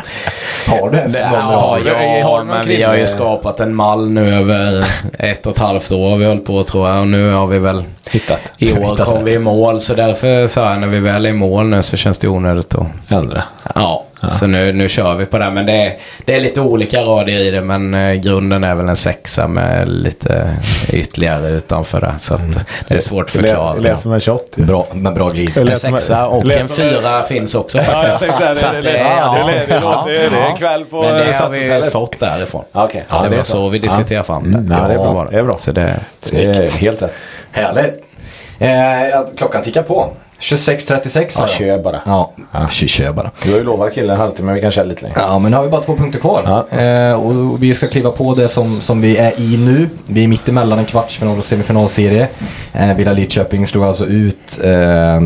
Har du ens någon ja, radio? ja, Har men vi har ju skapat en mall nu över ett och ett halvt år vi höll på tror jag. Och nu har vi väl Hittat. i år Hittat kom rätt. vi i mål. Så därför sa jag när vi väl är i mål nu så känns det onödigt att Äldre. Ja, så nu, nu kör vi på det. Men det är, det är lite olika radier i det. Men eh, grunden är väl en sexa med lite ytterligare utanför det. Så att det är svårt att Det förklara. Det lät som en shot. Bra, med bra glid. Det En sexa och en fyra finns också Ja, jag faktiskt. tänkte det. Det det- det- det- det det är kväll på Men det har vi fått därifrån. Okej. Ja, det är var så vi diskuterade fram det. Mm, ja, det är bra. Det är bra. Så det, Det är helt rätt. Härligt. Eh, klockan tickar på. 26.36 Ja, kör bara. Ja, kör, kör bara. Du har ju lovat killen en halvtimme, men vi kan köra lite längre. Ja, men nu har vi bara två punkter kvar. Ja. Eh, och vi ska kliva på det som, som vi är i nu. Vi är mitt emellan en kvartsfinal och semifinalserie. Eh, Villa Lidköping slog alltså ut eh,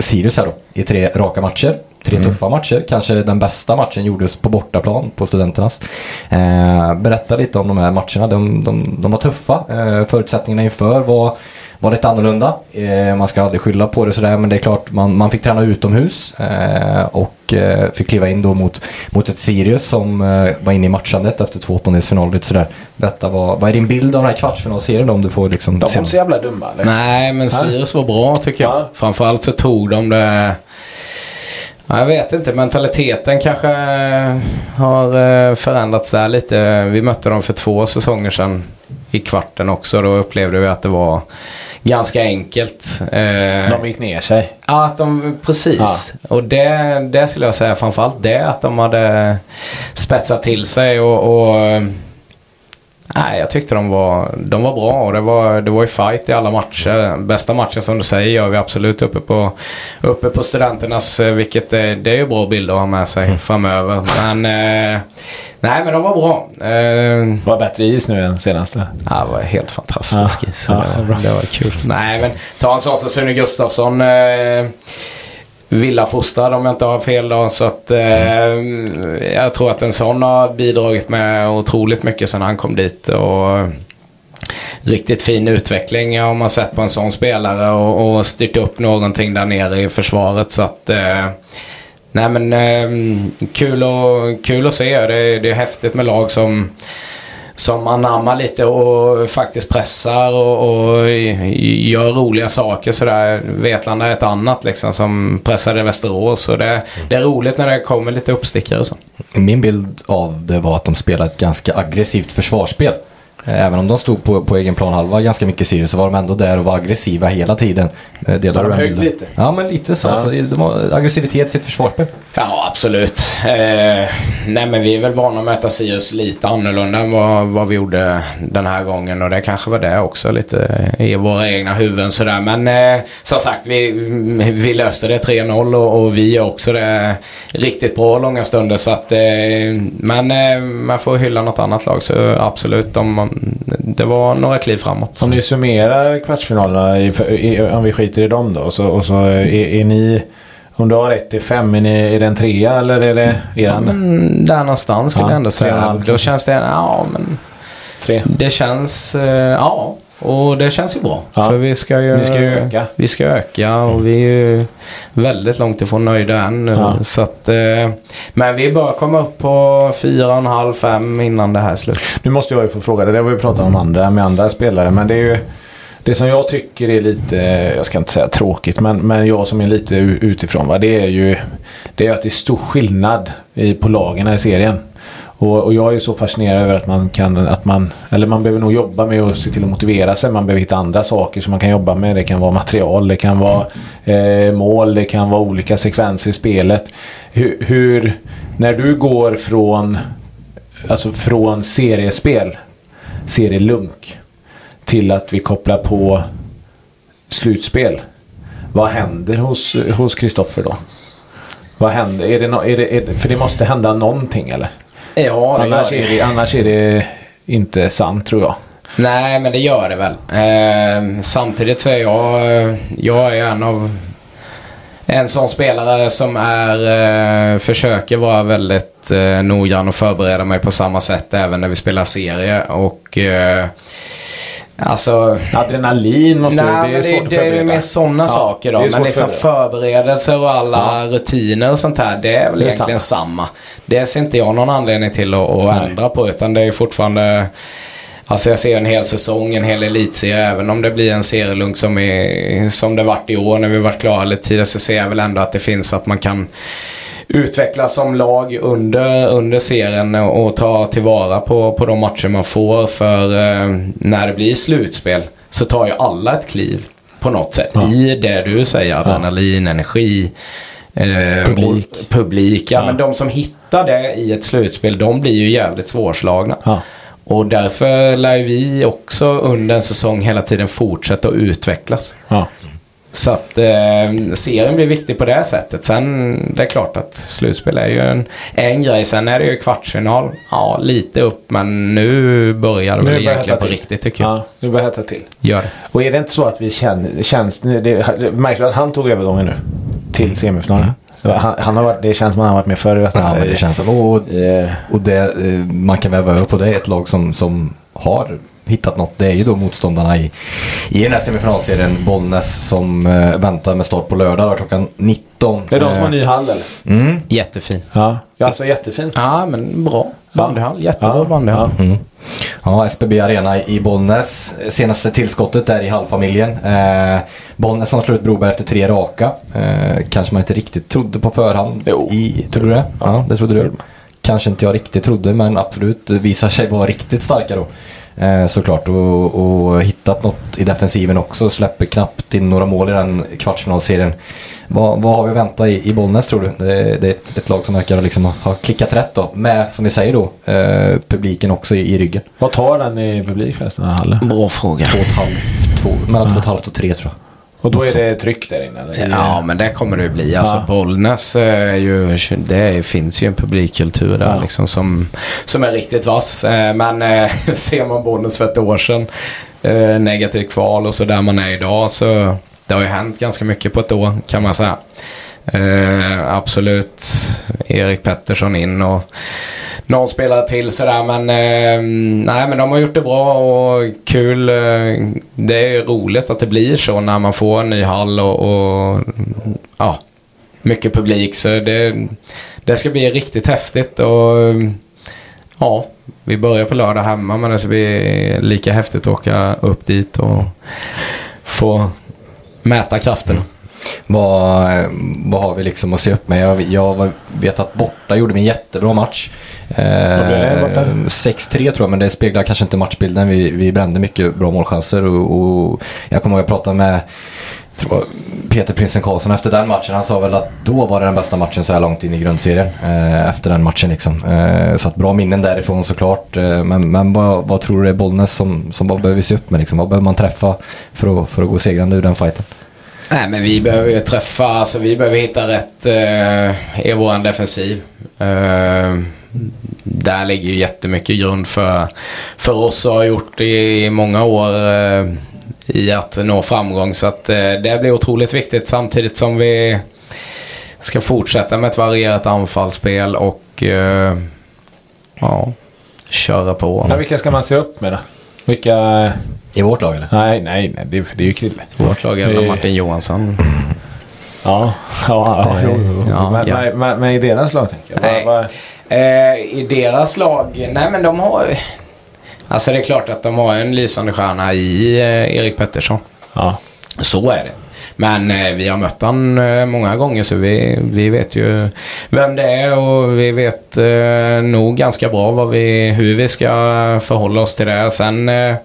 Sirius här då i tre raka matcher. Tre tuffa matcher. Kanske den bästa matchen gjordes på bortaplan på Studenternas. Eh, berätta lite om de här matcherna. De, de, de var tuffa. Eh, förutsättningarna inför var var lite annorlunda. Eh, man ska aldrig skylla på det sådär men det är klart man, man fick träna utomhus eh, och eh, fick kliva in då mot, mot ett Sirius som eh, var inne i matchandet efter två åttondelsfinal. Lite sådär. Berätta vad, vad är din bild av den här kvartsfinalserien då, om du får liksom... De var inte så jävla dumma eller? Nej, men Sirius var bra tycker jag. Ja. Framförallt så tog de det... Ja, jag vet inte, mentaliteten kanske har förändrats där lite. Vi mötte dem för två säsonger sedan i kvarten också. Då upplevde vi att det var ganska enkelt. Eh, De gick ner sig. Ja, att de, precis. Och det, det skulle jag säga framförallt det att de hade spetsat till sig och, och Nej, jag tyckte de var, de var bra och det var, det var ju fight i alla matcher. Bästa matchen som du säger gör vi absolut uppe på, uppe på studenternas, eh, vilket är, det är ju bra bilder att ha med sig framöver. Men, eh, nej men de var bra. Eh, var bättre is nu än senaste. Ja, det var helt fantastisk Ja. is. Ja, det, var, det var kul. Nej, men ta en sån som Sune Gustafsson. Eh, Villafostrad om jag inte har fel då. Så att eh, jag tror att en sån har bidragit med otroligt mycket sedan han kom dit. Och eh, Riktigt fin utveckling har man sett på en sån spelare och, och styrt upp någonting där nere i försvaret. Så att eh, Nej men eh, kul, och, kul att se. Det det är häftigt med lag som som anammar lite och faktiskt pressar och, och gör roliga saker sådär. Vetlanda är ett annat liksom som pressade Västerås. Och det, det är roligt när det kommer lite uppstickare och så. Min bild av det var att de spelade ett ganska aggressivt försvarsspel. Eh, Även om de stod på, på egen plan halva ganska mycket Sirius så var de ändå där och var aggressiva hela tiden. Eh, Delar Var de bilden? lite? Ja, men lite så. Ja. så det var aggressivitet i sitt försvarsspel. Ja, absolut. Eh, nej, men vi är väl vana att möta Sirius lite annorlunda än vad, vad vi gjorde den här gången. Och det kanske var det också lite i våra egna huvuden sådär. Men eh, som sagt, vi, vi löste det 3-0 och, och vi gör också det riktigt bra långa stunder. Så att, eh, men eh, man får hylla något annat lag så absolut. De, det var några kliv framåt. Om ni summerar kvartsfinalerna, i, i, om vi skiter i dem då. Så, och så eh, är, är ni, om du har 1 till 5, är, det en trea eller är det Ja, eran? men där någonstans skulle Ja, jag ändå säga. Då känns det, ja men Tre. Det känns, eh, ja och det känns ju bra. Ja. För vi ska ju, Ni ska ju öka. Vi ska öka och vi är ju väldigt långt ifrån nöjda än nu. Ja. Så att, eh, men vi bör komma upp på 4,5-5 innan det här är slut. Nu måste jag ju få fråga, det där har vi pratat om andra, med andra spelare, men det är ju det som jag tycker är lite, jag ska inte säga tråkigt, men, men jag som är lite utifrån, va, det är ju det är att det är stor skillnad i, på lagen i serien. Och, och jag är ju så fascinerad över att man kan, att man, eller man behöver nog jobba med att se till att motivera sig. Man behöver hitta andra saker som man kan jobba med. Det kan vara material, det kan vara eh, mål, det kan vara olika sekvenser i spelet. Hur, hur när du går från, alltså från seriespel, serielunk, till att vi kopplar på slutspel. Vad händer hos hos Kristoffer då? Vad händer? Är det no, är det, är det, för det måste hända någonting eller? Ja, annars, är det, annars är det inte sant tror jag. Nej, men det gör det väl. Eh, samtidigt så är jag, jag är en av en sån spelare som är, eh, försöker vara väldigt eh, noggrann och förbereda mig på samma sätt även när vi spelar serie. Och eh, alltså... Adrenalin måste Nej, det är svårt att det, det är förbereda. mer sådana Ja, saker det då. Men liksom förbereda. förberedelser och alla rutiner och sånt här. Det är väl Det är egentligen samma. Det ser inte jag någon anledning till att, att ändra på. Utan det är fortfarande... Alltså jag ser en hel säsong, en hel elitserie. Även om det blir en serielunk som, är, som det varit i år när vi varit klara lite tidigare. Så ser jag väl ändå att det finns att man kan utvecklas som lag under, under serien och, ta tillvara på, på de matcher man får. För eh, när det blir slutspel så tar ju alla ett kliv på något sätt. Ja. I det du säger, adrenalin, energi. Eh, Publik. och- publik. Ja, Ja. men de som hittar det i ett slutspel, de blir ju jävligt svårslagna. Ja. Och därför lär vi också under en säsong hela tiden fortsätta att utvecklas. Ja. Så att eh, serien blir viktig på det sättet. Sen det är klart att slutspel är ju en, en grej. Sen är det ju kvartsfinal. Ja, lite upp. Men nu börjar det Nu väl egentligen på till. riktigt tycker jag. Ja, nu börjar hetta till. Gör det. Och är det inte så att vi känner, känns, det, märker du att han tog övergången nu? Till semifinalen? Han, han har varit, det känns som att han har varit med förr i. Ja, men det känns som. Och, Eh, och det, eh, man kan väva över på det. Ett lag som, som har hittat något. Det är ju då motståndarna i, i den här semifinalserien. Bollnäs som eh, väntar med start på lördag då, klockan 19. det är de som har Eh, ny hall eller? Mm. Jättefin. Ja. ja alltså jättefint. Ja, men bra. Bandyhall. Jättebra Ja. bandyhall. Ja. Mm. Ja, SBB Arena i Bollnäs. Senaste tillskottet där i halvfamiljen. Eh, Bollnäs som slår ut Broberg efter tre raka. Eh, kanske man inte riktigt trodde på förhand. Jo. I, tror du det? Ja, det trodde du. Kanske inte jag riktigt trodde men absolut visar sig vara riktigt starka då. Eh, såklart och, och hittat något i defensiven också. Släpper knappt in några mål i den kvartsfinalserien. Vad, vad har vi att vänta i, i Bollnäs tror du? Det, det är ett, ett lag som verkar liksom ha, klickat rätt då. Med, som vi säger då, eh, publiken också i, i ryggen. Vad tar den i publik förresten, den här hallen? Bra fråga. Två och ett halvt, två, mellan två och ett halvt och tre tror jag. Och då är det tryck där inne? Eller? Ja, men det kommer det bli. Alltså Ja. Bollnäs är ju, det finns ju en publikkultur där Ja. liksom som, som är riktigt vass. Eh, Men eh, ser man Bollnäs för ett år sedan, eh, negativt kval och så där man är idag så det har ju hänt ganska mycket på ett år kan man säga. Absolut Erik Pettersson in och någon spelare till sådär men eh, nej men de har gjort det bra och kul. Eh, det är ju roligt att det blir så när man får en ny hall och, och ja, mycket publik så det, det ska bli riktigt häftigt och ja, vi börjar på lördag hemma men det ska bli lika häftigt att åka upp dit och få mäta krafterna. Vad, vad har vi liksom att se upp med? Jag, jag vet att borta gjorde vi en jättebra match. Eh, Vad blev det borta? 6-3 tror jag, men det speglar kanske inte matchbilden. Vi, vi brände mycket bra målchanser och, och jag kommer ihåg att jag pratade med Peter Prinsen Karlsson efter den matchen. Han sa väl att då var det den bästa matchen så här långt in i grundserien. Eh, efter den matchen liksom. Eh, så att bra minnen därifrån såklart. Eh, men men vad, vad tror du är Bollnäs som, som vad behöver se upp med liksom? Vad behöver man träffa för att, för att gå segrande ur den fighten? Nej men vi behöver ju träffa, alltså vi behöver hitta rätt eh, i vår defensiv. Eh, där ligger ju jättemycket grund för, för oss och har gjort i många år eh, i att nå framgång. Så att eh, det blir otroligt viktigt samtidigt som vi ska fortsätta med ett varierat anfallsspel och eh, ja, köra på. Ja, vilka ska man se upp med då? Vilka... I vårt lag eller? Nej, nej, nej det, är- det är ju Krille. Vårt lag är Det- Martin Johansson. Ja, ja, ja. Ja, men, ja. Men, men, men i deras lag tänker jag. Nej. Vad- Eh, I deras lag, nej men de har... Alltså det är klart att de har en lysande stjärna i eh, Erik Pettersson. Ja. Så är det. Men eh, vi har mött han eh, många gånger så vi, vi vet ju vem det är och vi vet eh, nog ganska bra vad vi, hur vi ska förhålla oss till det. Sen, eh,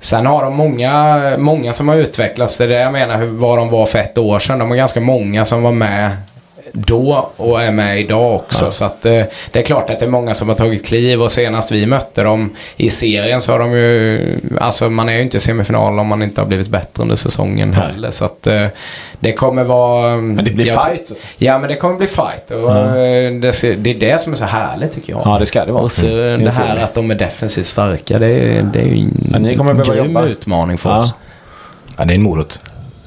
sen har de många, många som har utvecklats. Det är det jag menar hur, vad de var för ett år sedan. De har ganska många som var med då och är med idag också. Ja. Så att, eh, det är klart att det är många som har tagit kliv och senast vi mötte dem i serien så har de ju, alltså man är ju inte i semifinal om man inte har blivit bättre under säsongen Nej. heller. Så att eh, det kommer vara... Men det blir jag- fight. Ja men det kommer bli fight och eh, det, det är det som är så härligt tycker jag. Ja, det ska det vara. Och så Mm. det här att de är defensivt starka det, är- det är ju en Ja, ni kommer behöva grym jobba. utmaning för Ja. oss. Ja, det är en morot.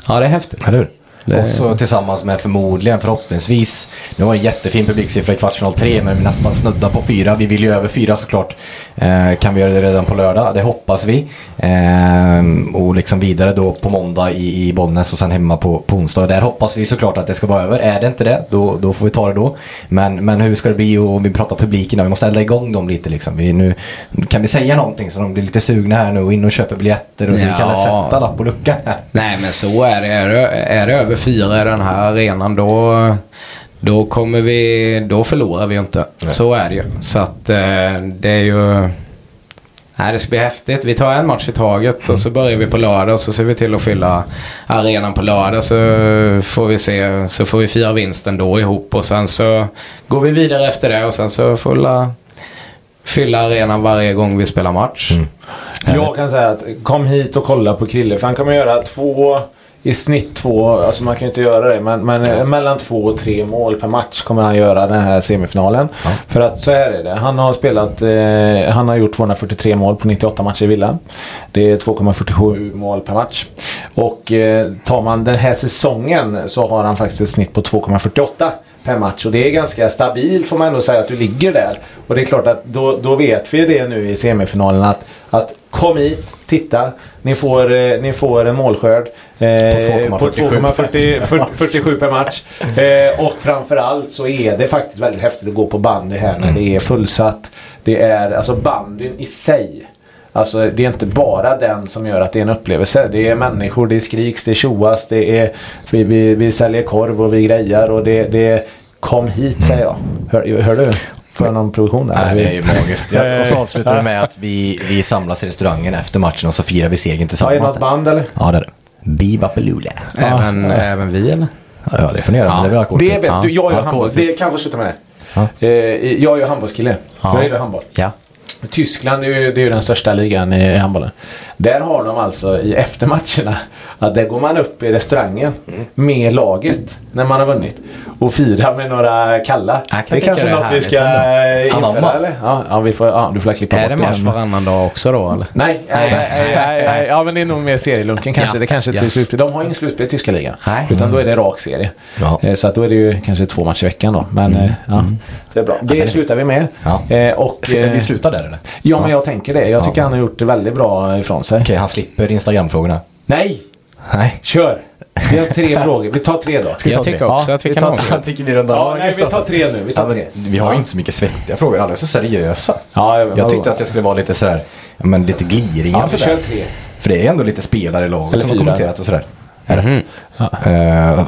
Ja det är häftigt. Eller hur? Det- Och så tillsammans med förmodligen, förhoppningsvis, nu var det en jättefin publiksiffra i kvartsfinal 3 men vi nästan snuddar på 4. Vi vill ju över 4 såklart. Eh, kan vi göra det redan på lördag? Det hoppas vi. Eh, och liksom vidare då på måndag i, i Bollnäs och sen hemma på, på onsdag. Där hoppas vi såklart att det ska vara över. Är det inte det, då, då får vi ta det då. Men, men hur ska det bli? Och vi pratar publiken då. Vi måste elda igång dem lite liksom. Vi, nu, kan vi säga någonting så de blir lite sugna här nu och in och köper biljetter och så vi kan Ja. sätta lapp på lucka här. Nej men så är det. Är det, är det över fyra i den här arenan då, då kommer vi, då förlorar vi inte. Nej. Så är det ju. Så att eh, det är ju, nej det ska bli häftigt. Vi tar en match i taget och så börjar vi på lördag och så ser vi till att fylla arenan på lördag så får vi se, så får vi fira vinsten då ihop och sen så går vi vidare efter det och sen så får vi la- fylla arenan varje gång vi spelar match. Mm. Jag kan säga att kom hit och kolla på Krille. För han kommer göra två, i snitt två, alltså man kan ju inte göra det, men, men eh, mellan två och tre mål per match kommer han göra den här semifinalen. Ja. För att så här är det. Han har spelat, eh, han har gjort 243 mål på 98 matcher i Villa. Det är 2,47 mål per match. Och eh, tar man den här säsongen så har han faktiskt ett snitt på 2,48 per match. Och det är ganska stabilt får man ändå säga att du ligger där. Och det är klart att då, då vet vi det nu i semifinalen att, att kom hit, titta. Ni får, eh, ni får en målskörd. Eh, På på 2,47 2,47 per match. Eh, och framförallt så är det faktiskt väldigt häftigt att gå på bandy här när det är fullsatt. Det är alltså bandyn i sig. Alltså det är inte bara den som gör att det är en upplevelse. Det är människor, det skriks, det tjoas, det är vi, vi, vi säljer korv och vi grejar och det, det är Kom hit säger jag. Hör, hör du? Jag någon produktion där? Nej, det är ju magiskt. Ja, och så avslutar vi med att vi, vi samlas i restaurangen efter matchen och så firar vi segern Har tillsammans. jag något där. band eller? Ja, det är det. Bibapalula. Även, Ja. även vi eller? Ja, det får ni göra. men det är väl Det alkoholfritt. vet du, jag är ju handboll. Det kan jag få sluta med det. Ja. Eh, jag är ju handbollskille. Ja. Jag gillar handboll. Ja. Tyskland är ju, det är ju den största ligan i handbollen. Där har de alltså i eftermatcherna att där går man upp i restaurangen med laget när man har vunnit och firar med några kalla. Kan det är kanske det är något vi ska införa eller? Ja, ja, vi får, ja, du får klippa Är bort det det. match varannan dag också då eller? Nej, nej, nej, nej, nej. Ja, men det är nog mer serielunken kanske. Ja. Det kanske inte Ja. är slutspel. De har ingen slutspel i tyska ligan. Nej. Utan då är det rak serie. Ja. Eh, Så att då är det ju kanske två matcher i veckan då. Men eh, ja, det är bra. Det slutar vi med. Ja. Eh, Och, vi slutar där eller? Ja, men jag tänker det. Jag tycker Ja. han har gjort det väldigt bra ifrån sig. Okej, han slipper Instagram-frågorna. Nej! Nej. Kör! Vi har tre frågor. Vi tar tre då. Ska vi Jag ta tycker tre? också Ja, att vi vi kan tar ha tre. Jag tycker vi rundar Ja, nej, vi tar tre nu. Vi tar Ja, tre. vi har ju Ja. inte så mycket svettiga frågor. Alla är så seriösa. Ja, Jag vadå? tyckte att det skulle vara lite sådär, ja, men lite gliringar Ja, vi sådär. kör tre. För det är ändå lite spelare i laget som har kommenterat och sådär. Mhm. Eh,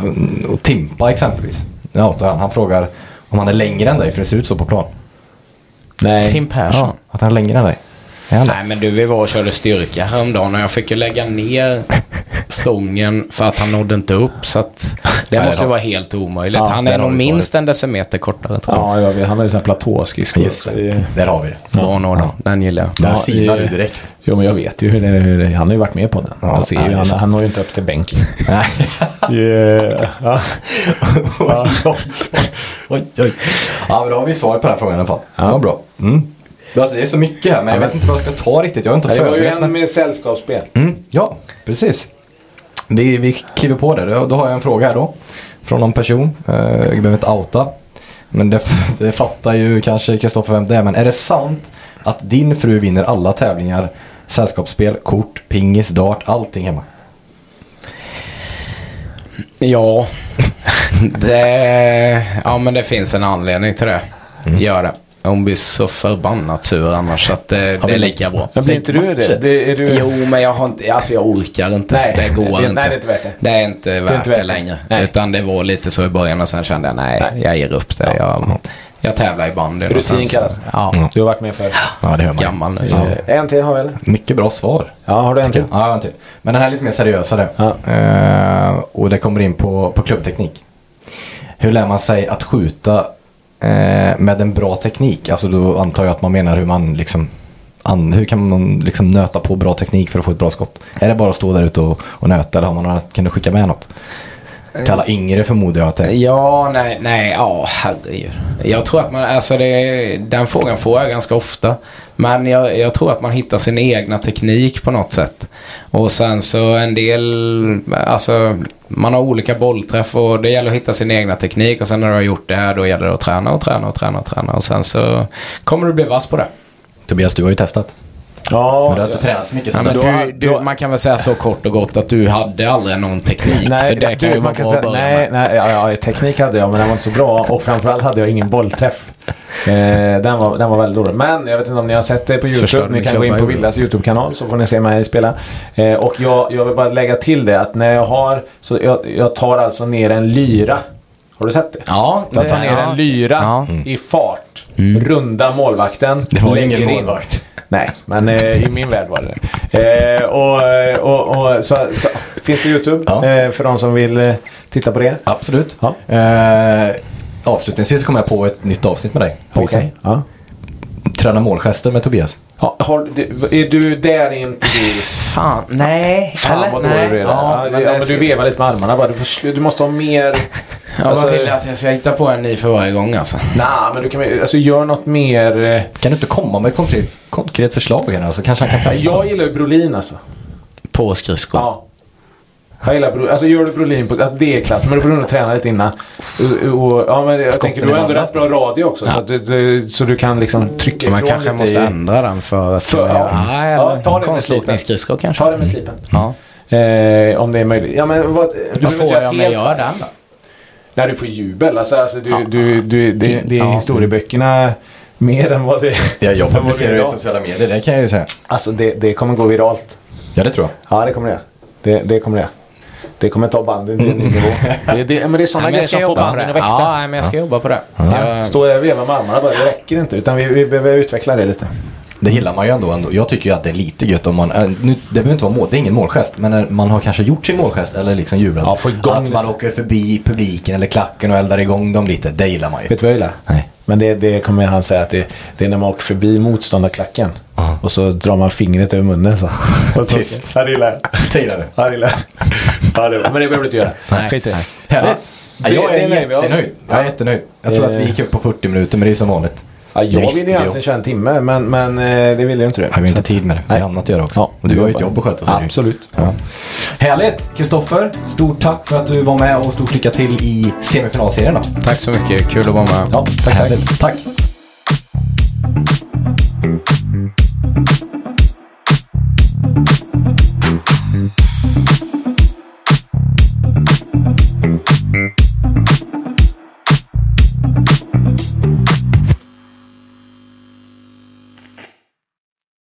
och Timpa exempelvis. Ja, han, han frågar om han är längre än dig för det ser ut så på plan. Nej. Tim Persson. Ja, att han är längre än dig. Nej men du, vi var och körde styrka häromdagen och jag fick ju lägga ner stången för att han nådde inte upp. Så att det Nej, måste ju vara helt omöjligt. Ja, han där är nog minst svaret. en decimeter kortare tror jag. Ja, jag vet. han har ju sån här platåskridskor. Just det, där har vi det. Bra Norden. Den gillar jag. Där Ja, silar i- du direkt. Jo, men jag vet ju hur det, hur det Han har ju varit med på den. Ja, ser nej, ju, är han, han når ju inte upp till bänken. Nej. Yeah. Ja. oj, oj, oj. Ja, men då har vi svaret på den här frågan i alla fall. Ja. Ja, bra. Mm. Alltså, det är så mycket här, men jag vet inte vad jag ska ta riktigt. Jag har inte Det var ju förberett en med sällskapsspel. Mm, ja, precis. Vi, vi kliver på det. Då, har jag en fråga här då. Från någon person. Eh, jag behöver inte outa. Men det, det fattar ju kanske Kristoffer vem det är. Men är det sant att din fru vinner alla tävlingar sällskapsspel, kort, pingis, dart, allting hemma. Ja, det, ja, men det finns en anledning till det. Gör det. Hon blir så förbannat sur annars så att det, det är lika bra. Men blir inte du det? Blir, är du... Jo, men jag, har inte, alltså jag orkar inte. Nej, det går det- inte. nej, det är inte värt det. Det är inte värt det, inte värt det. längre. Nej. Utan det var lite så i början och sen kände jag nej, Nej. jag ger upp det. Jag, jag tävlar i bandy. Rutin kallas. Ja, Du har varit med för? Ja, det hör man. gammal nu. Ja. Eh, En till har vi eller? Mycket bra svar. Ja, har du en till? Ja, jag har en till. Men den här är lite mer seriösare. Ja. Eh, och det kommer in på, på klubbteknik. Hur lär man sig att skjuta eh, Eh, med en bra teknik? Alltså då antar jag att man menar hur man liksom an, hur kan man liksom nöta på bra teknik för att få ett bra skott? Är det bara att stå där ute och, och nöta eller har man något, kan du skicka med något? Till alla yngre förmodar jag att det. Ja, nej, nej, ja, herregud. Jag tror att man, alltså det, den frågan får jag ganska ofta. Men jag, jag tror att man hittar sin egna teknik på något sätt. Och sen så en del, alltså man har olika bollträff och det gäller att hitta sin egna teknik. Och sen när du har gjort det här då gäller det att träna och träna och träna och träna. Och sen så kommer du bli vass på det. Tobias, du har ju testat. Ja, Men du har inte tränat så mycket Ja, du, du, man kan väl säga så kort och gott att du hade aldrig någon teknik. Nej, så det kan du, ju vara man kan säga, nej, nej ja, ja, teknik hade jag men den var inte så bra och framförallt hade jag ingen bollträff. Eh, den, var, den var väldigt dålig. Men jag vet inte om ni har sett det på YouTube. Ni min kan gå in på Villas YouTube-kanal så får ni se mig spela. Eh, och jag, jag vill bara lägga till det att när jag har, så jag, jag tar alltså ner en lyra. Har du sett det? Ja, Jag tar det- ner ja. en lyra Ja. i fart. Runda målvakten. Det var ingen in. målvakt. Nej, men eh, i min värld var det det. Eh, och, och, och, så, så, finns på YouTube Ja. eh, för de som vill eh, titta på det. Absolut. Ja. Eh, avslutningsvis kommer jag på ett nytt avsnitt med dig. isen. Ja. Träna målgester med Tobias. Ja, har, är du där inte du? Fan, nej. Fan eller? vad dålig du är. Ja, Ja, men alltså- du vevar lite med armarna bara. Du, får, du måste ha mer... Ja, Alltså- vill jag att jag ska hitta på en ny för varje gång alltså? Nej, men du kan alltså, gör något mer... eh, Kan du inte komma med ett konkret, konkret förslag här så kanske han kan testa? Jag gillar ju Brolin alltså. På skridskor. Ja. Jag gillar Bro, alltså gör du Brolin på, att det är klass, men då får du nog träna lite innan. Och, och, ja, men jag Skotten tänker du har är ändå rätt bra radio också. Så, att du, du, så du kan liksom trycka Man ifrån kanske lite måste i- ändra den för att... För- ja, ja. Ja, ta det med slipen. kanske. Ta det med slipen. Ja. Eh, om det är möjligt. Ja, men vad, du Vad får jag om jag gör den då? Nej, du får jubel. Alltså, alltså, du, Ja. du, du, det, det är Ja. historieböckerna mer än vad det Ja, jag är publicerar i sociala medier, det kan jag ju säga. Alltså det, det kommer gå viralt. Ja, det tror jag. Ja, det kommer det. Det, det kommer det. Det kommer ta banden till en ny nivå. Det, det, men det är sådana grejer som får banden att växa. Ja, men jag ska jobba på det. Jag, Stå och veva med armarna bara, det räcker inte. Utan vi, vi behöver utveckla det lite. Det gillar man ju ändå, ändå. Jag tycker ju att det är lite gött om man, äh, nu, det behöver inte vara mål, det är ingen målgest, men när man har kanske gjort sin målgest eller liksom jublat. Ja, få igång att man åker förbi publiken eller klacken och eldar igång dem lite, det gillar man ju. Vet du vad jag gillar? Nej. Men det, det kommer han säga att det, det är när man åker förbi motståndarklacken. Ja. Och så drar man fingret över munnen så. Och så Tyst. Det gillar jag. Det det gillar jag. Det, men det behöver du inte göra. Nej. Skit i det. Härligt. Ja. Ja, jag Det- är det vi jättenöjd. Jag är jättenöjd. Jag tror att vi Eh. gick upp på 40 minuter, men det är som vanligt. Ja, jag visste ville ju vi egentligen köra en timme, men, men eh, det ville ju inte du. Jag har inte tid med det. Vi Nej. har annat att göra också. Ja, och du har ju ett jobb att sköta. så det. Absolut. Ja. Härligt! Kristoffer, stort tack för att du var med och stort lycka till i semifinalserien då. tack så mycket. Kul att vara med. Ja, tack, tack. Härligt. Tack!